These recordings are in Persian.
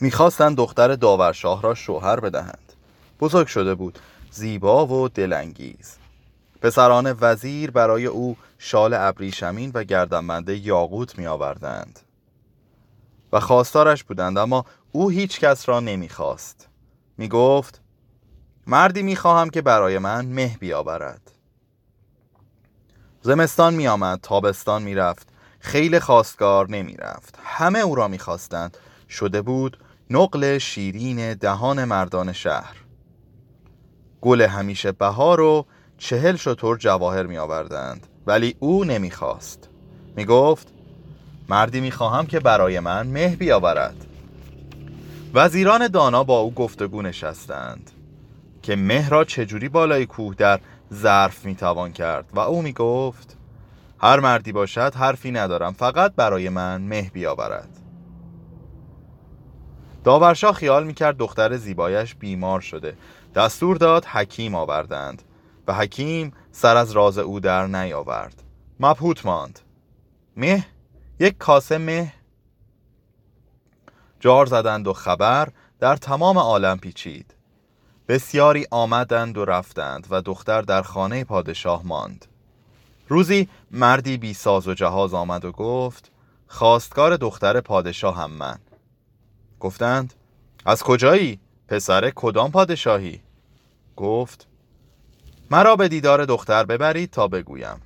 می‌خواستند دختر داورشاه را شوهر بدهند. بزرگ شده بود زیبا و دلانگیز. پسران وزیر برای او شال ابریشمین و گردنبنده یاقوت می آوردند و خواستارش بودند اما او هیچ کس را نمی‌خواست. می گفت مردی می خواهم که برای من مه بیاورد. زمستان می آمد تابستان می رفت خیلی خواستگار نمی رفت همه او را می خواستند شده بود نقل شیرین دهان مردان شهر. گل همیشه بهار و چهل شطور جواهر می آوردند ولی او نمی خواست می گفت مردی می خواهم که برای من مه بیاورد. وزیران دانا با او گفتگو نشستند که مه را چجوری بالای کوه در ظرف می توان کرد و او می گفت هر مردی باشد حرفی ندارم فقط برای من مه بیاورد. داورشاه خیال می‌کرد دختر زیبایش بیمار شده. دستور داد حکیم آوردند. و حکیم سر از راز او در نیاورد. مبهوت ماند. مه؟ یک کاسه مه. جار زدند و خبر در تمام عالم پیچید. بسیاری آمدند و رفتند و دختر در خانه پادشاه ماند. روزی مردی بی ساز و جهاز آمد و گفت خواستگار دختر پادشاه هم من. گفتند از کجایی؟ پسر کدام پادشاهی؟ گفت مرا به دیدار دختر ببرید تا بگویم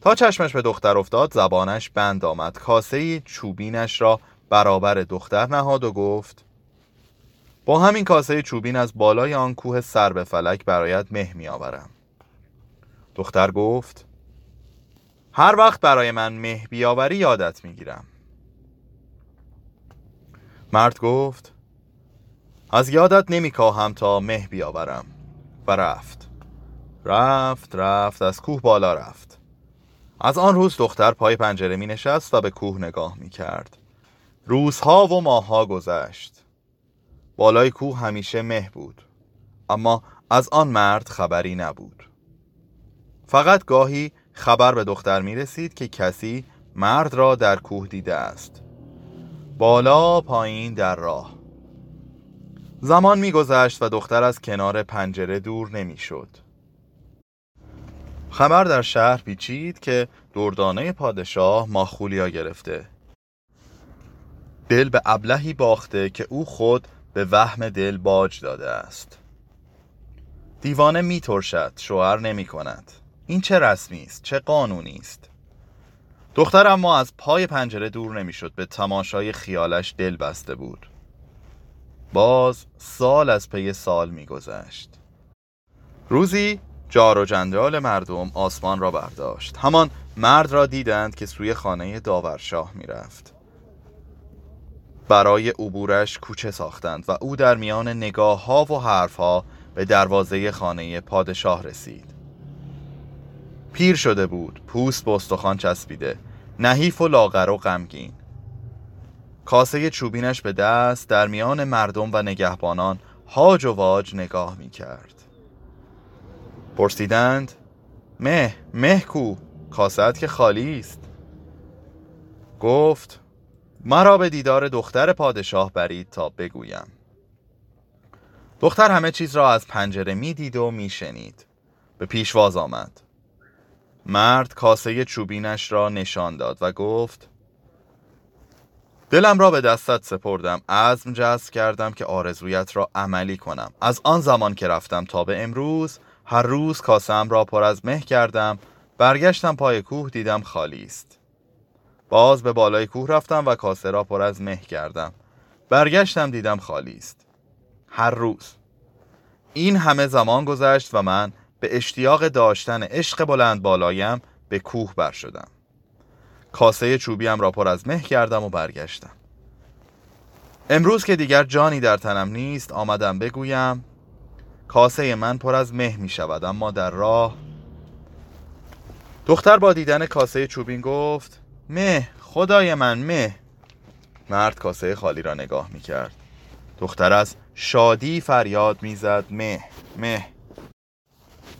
تا چشمش به دختر افتاد زبانش بند آمد کاسه چوبینش را برابر دختر نهاد و گفت با همین کاسه چوبین از بالای آن کوه سر به فلک برایت مه می آورم دختر گفت هر وقت برای من مه بیاوری یادت می گیرم مرد گفت از یادت نمی کاهم تا مه بیاورم. و رفت. رفت رفت از کوه بالا رفت. از آن روز دختر پای پنجره می نشست و به کوه نگاه می کرد روزها و ماهها گذشت. بالای کوه همیشه مه بود. اما از آن مرد خبری نبود. فقط گاهی خبر به دختر می رسید که کسی مرد را در کوه دیده است. بالا پایین در راه. زمان میگذشت و دختر از کنار پنجره دور نمی‌شد. خبر در شهر پیچید که دردانه پادشاه ماخولیا گرفته. دل به ابلهی باخته که او خود به وهم دل باج داده است. دیوانه میترشد شوهر نمی کند این چه رسمی است؟ چه قانونی است؟ دختر اما از پای پنجره دور نمی‌شد. به تماشای خیالش دل بسته بود. باز سال از پی سال میگذشت. روزی جار و جندال مردم آسمان را برداشت. همان مرد را دیدند که سوی خانه داورشاه می‌رفت. برای عبورش کوچه ساختند و او در میان نگاه ها و حرف ها به دروازه خانه پادشاه رسید. پیر شده بود پوست به استخوان چسبیده نحیف و لاغر و غمگین. کاسه چوبینش به دست در میان مردم و نگهبانان هاج و واج نگاه می کرد پرسیدند مه مه کو کاست که خالی است؟ گفت مرا به دیدار دختر پادشاه برید تا بگویم. دختر همه چیز را از پنجره می‌دید و میشنید. به پیشواز آمد. مرد کاسه چوبینش را نشان داد و گفت دلم را به دستت سپردم. عزم جذب کردم که آرزویت را عملی کنم. از آن زمان که رفتم تا به امروز هر روز کاسم را پر از مه کردم. برگشتم پای کوه دیدم خالی است. باز به بالای کوه رفتم و کاسه را پر از مه کردم. برگشتم دیدم خالی است. هر روز. این همه زمان گذشت و من به اشتیاق داشتن عشق بلند بالایم به کوه بر شدم کاسه چوبیم را پر از مه کردم و برگشتم. امروز که دیگر جانی در تنم نیست آمدم بگویم کاسه من پر از مه می شود اما در راه. دختر با دیدن کاسه چوبین گفت مه خدای من مه. مرد کاسه خالی را نگاه می کرد. دختر از شادی فریاد می‌زد مه مه.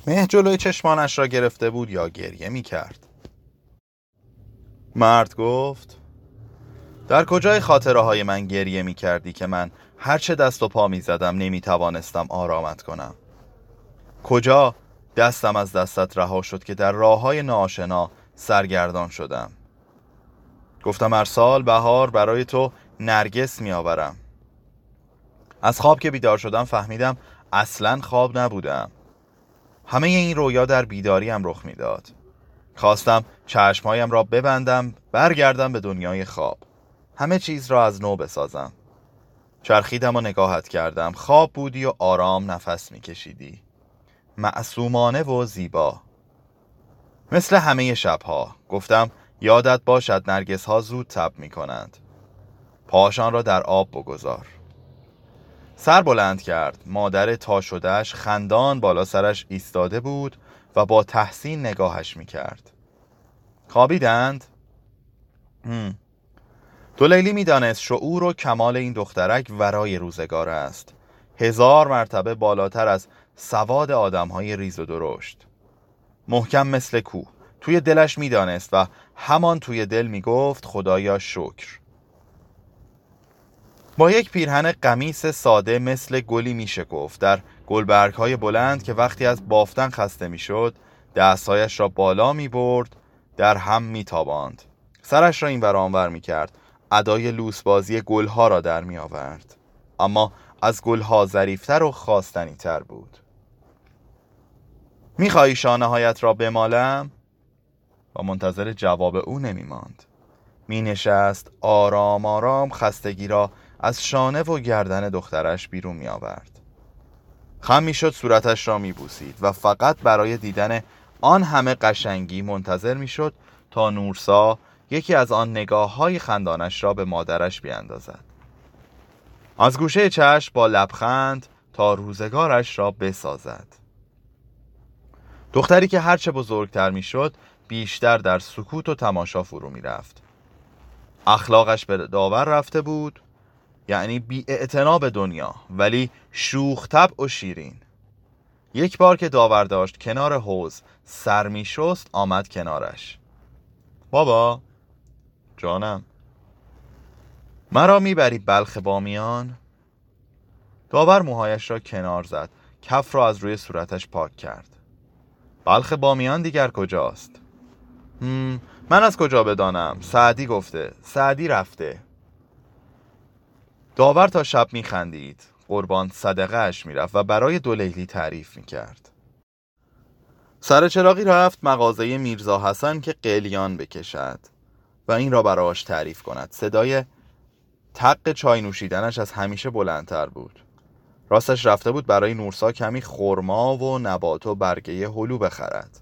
مه جلوی چشمانش را گرفته بود یا گریه می کرد. مرد گفت در کجای خاطره های من گریه می کردی که من هرچه دست و پا می زدم نمی توانستم آرامت کنم؟ کجا دستم از دستت رها شد که در راه های ناشنا سرگردان شدم؟ گفتم هر سال بهار برای تو نرگس می آورم. از خواب که بیدار شدم فهمیدم اصلا خواب نبودم. همه این رویا در بیداریم رخ می‌داد. خواستم چشمهایم را ببندم برگردم به دنیای خواب. همه چیز را از نو بسازم. چرخیدم و نگاهت کردم. خواب بودی و آرام نفس میکشیدی. معصومانه و زیبا. مثل همه شبها. گفتم یادت باشد نرگس ها زود تب می کنند پاشان را در آب بگذار. سر بلند کرد. مادر تا شدهش خندان بالا سرش ایستاده بود و با تحسین نگاهش می کرد خوابیدند؟ دولیلی می‌دانست شعور و کمال این دخترک ورای روزگار است. هزار مرتبه بالاتر از سواد آدم های ریز و درشت. محکم مثل کوه. توی دلش می‌دانست و همان توی دل می‌گفت خدایا شکر. با یک پیرهن قمیس ساده مثل گلی میشه گفت. در گلبرگ های بلند که وقتی از بافتن خسته می‌شد دستهایش را بالا می برد در هم می تاباند سرش را این برانور می کرد ادای لوسبازی گلها را در می آورد اما از گلها ظریفتر و خواستنی تر بود. می‌خواهی شانه هایت را بمالم؟ و منتظر جواب او نمی ماند می نشست آرام آرام خستگی را از شانه و گردن دخترش بیرون می آورد خم می شد صورتش را می بوسید و فقط برای دیدن آن همه قشنگی منتظر می شد تا نورسا یکی از آن نگاه های خندانش را به مادرش بیاندازد. از گوشه چشم با لبخند تا روزگارش را بسازد. دختری که هرچه بزرگتر می‌شد بیشتر در سکوت و تماشا فرو می رفت اخلاقش به داور رفته بود یعنی بی به دنیا ولی شوخ طبع و شیرین. یک بار که داور داشت کنار حوز سر می شست آمد کنارش. بابا جانم. مرا می‌بری بلخ بامیان؟ داور موهایش را کنار زد کف را از روی صورتش پاک کرد. بلخ بامیان دیگر کجاست؟ من از کجا بدانم؟ سعدی گفته سعدی رفته. داور تا شب میخندید. قربان صدقه اش می‌رفت و برای دولیلی تعریف می‌کرد. سر چراغی رفت مغازه میرزا حسن که قلیان بکشد و این را براش تعریف کند. صدای تق چای نوشیدنش از همیشه بلندتر بود. راستش رفته بود برای نورسا کمی خرما و نبات و برگه هلو بخرد.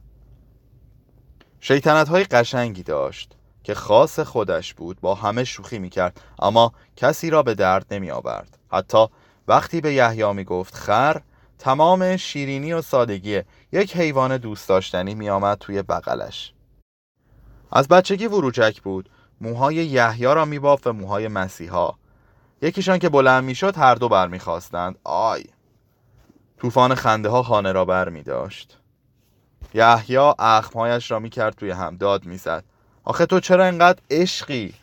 شیطنت های قشنگی داشت. که خاص خودش بود با همه شوخی می‌کرد اما کسی را به درد نمی آورد حتی وقتی به یحیی می گفت خر تمام شیرینی و سادگی یک حیوان دوست داشتنی می آمد توی بغلش. از بچگی وروچک بود. موهای یحیی را می بافت و موهای مسیحا. یکیشان که بلند می‌شد هر دو برمیخواستند. آی! طوفان خنده ها خانه را بر می داشت یحیی اخمهایش را می کرد توی هم. داد می‌زد. آخه تو چرا انقدر عشقی؟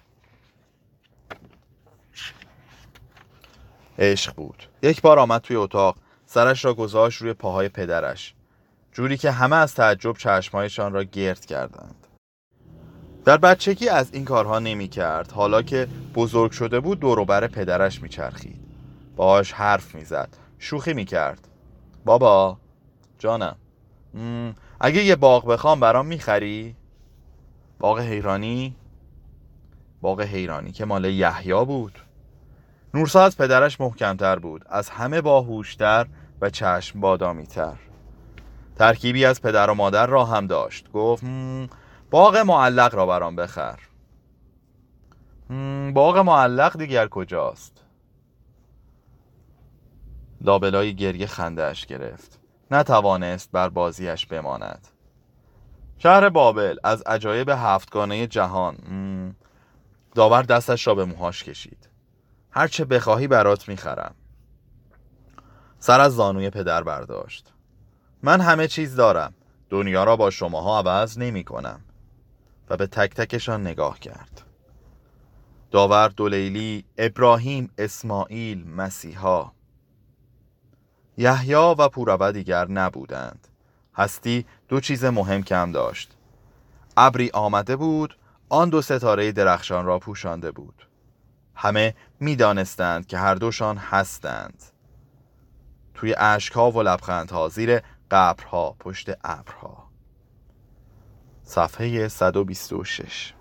عشق بود. یک بار آمد توی اتاق سرش را گذاشت روی پاهای پدرش. جوری که همه از تعجب چشمهایشان را گرد کردند. در بچگی از این کارها نمی کرد حالا که بزرگ شده بود دوروبر پدرش می چرخید باهاش حرف می زد شوخی می کرد بابا جانم. اگه یه باغ بخوام برام می‌خری؟ باغ حیرانی؟ باغ حیرانی که مال یحیی بود. نورسا از پدرش محکمتر بود از همه باهوشتر و چشم بادامیتر. ترکیبی از پدر و مادر را هم داشت. گفت باغ معلق را برام بخر. باغ معلق دیگر کجاست؟ لابلای گریه خندهش گرفت. نتوانست بر بازیش بماند. شهر بابل از عجایب هفتگانه جهان. داور دستش را به موهاش کشید. هرچه بخواهی برات می‌خرم. سر از زانوی پدر برداشت. من همه چیز دارم. دنیا را با شماها عوض نمی کنم و به تک تکشان نگاه کرد. داور دولیلی ابراهیم اسماعیل مسیحا. یحیی و پورابه دیگر نبودند. هستی دو چیز مهم کم داشت. ابری آمده بود آن دو ستاره درخشان را پوشانده بود. همه می‌دانستند که هر دوشان هستند. توی اشکها و لبخندها زیر قبرها پشت ابرها. صفحه 126